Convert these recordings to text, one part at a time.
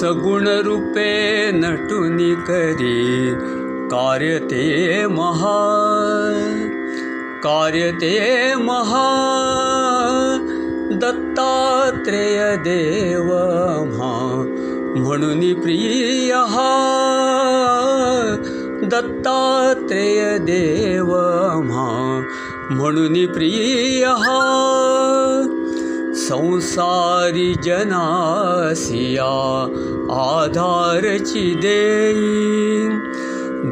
सगुणरूपे नटुनि करी कार्यते महा कार्यते महा दत्तात्रेय देव म्हणून प्रिय दत्तात्रेय देव म्हणून प्रिय। संसारी जनासिया आधारची देई.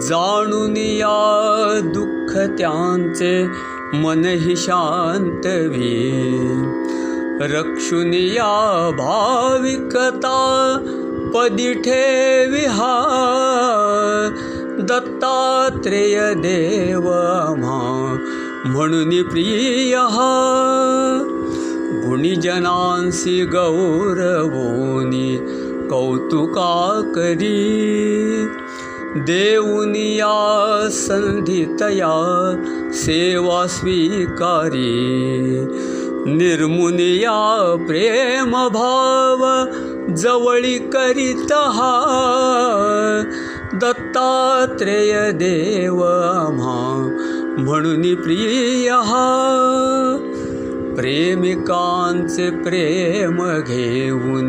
जाणून या दुःख त्यांचे मनहि शांतवी रक्षुन या भाविकता पदी ठेविहा दत्तात्रेय देव म्हणून प्रिय गुणीजनांसी गौरवोनी कौतुका करी देऊनिया संधितया सेवा स्वीकारी। निर्मुनिया प्रेम भाव जवळी करीत हा। दत्तात्रेय देव म्हणून प्रिय प्रेमिकांचे प्रेम घेऊन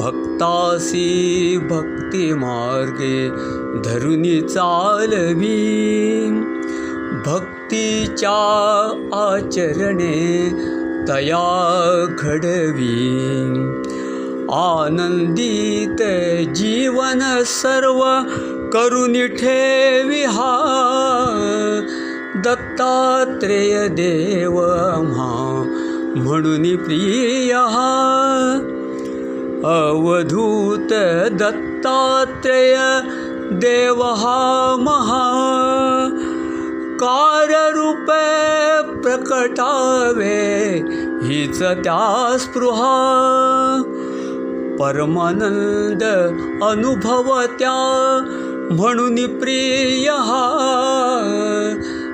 भक्तासी भक्ती मार्गे धरुनी चालवी भक्तीच्या आचरणे तया घडवी। आनंदित जीवन सर्व करून ठेवी हा। दत्तात्रेय देव म्हणून प्रिय अवधूत दत्तात्रेय देव हा महा कार्यरूपे प्रकटावे हीच त्या स्पृहा. परमानंद अनुभवत्या म्हणून प्रिय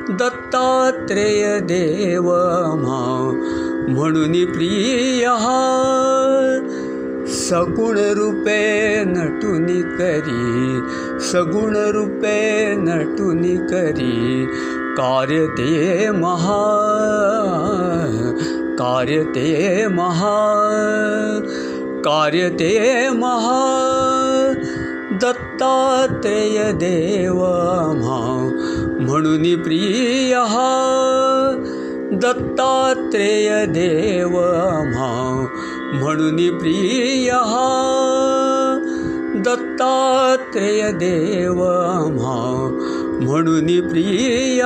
दत्तात्रेय देव म्हणून प्रिय सगुण रूपे नटुनी करी सगुण रूपे नटुनी करी। कार्यते महा कार्यते महा कार्यते महा। दत्तात्रेय देव म्हणून प्रिय। दत्तात्रेय देव प्रिय दत्तात्रेय देव म्हणून प्रिय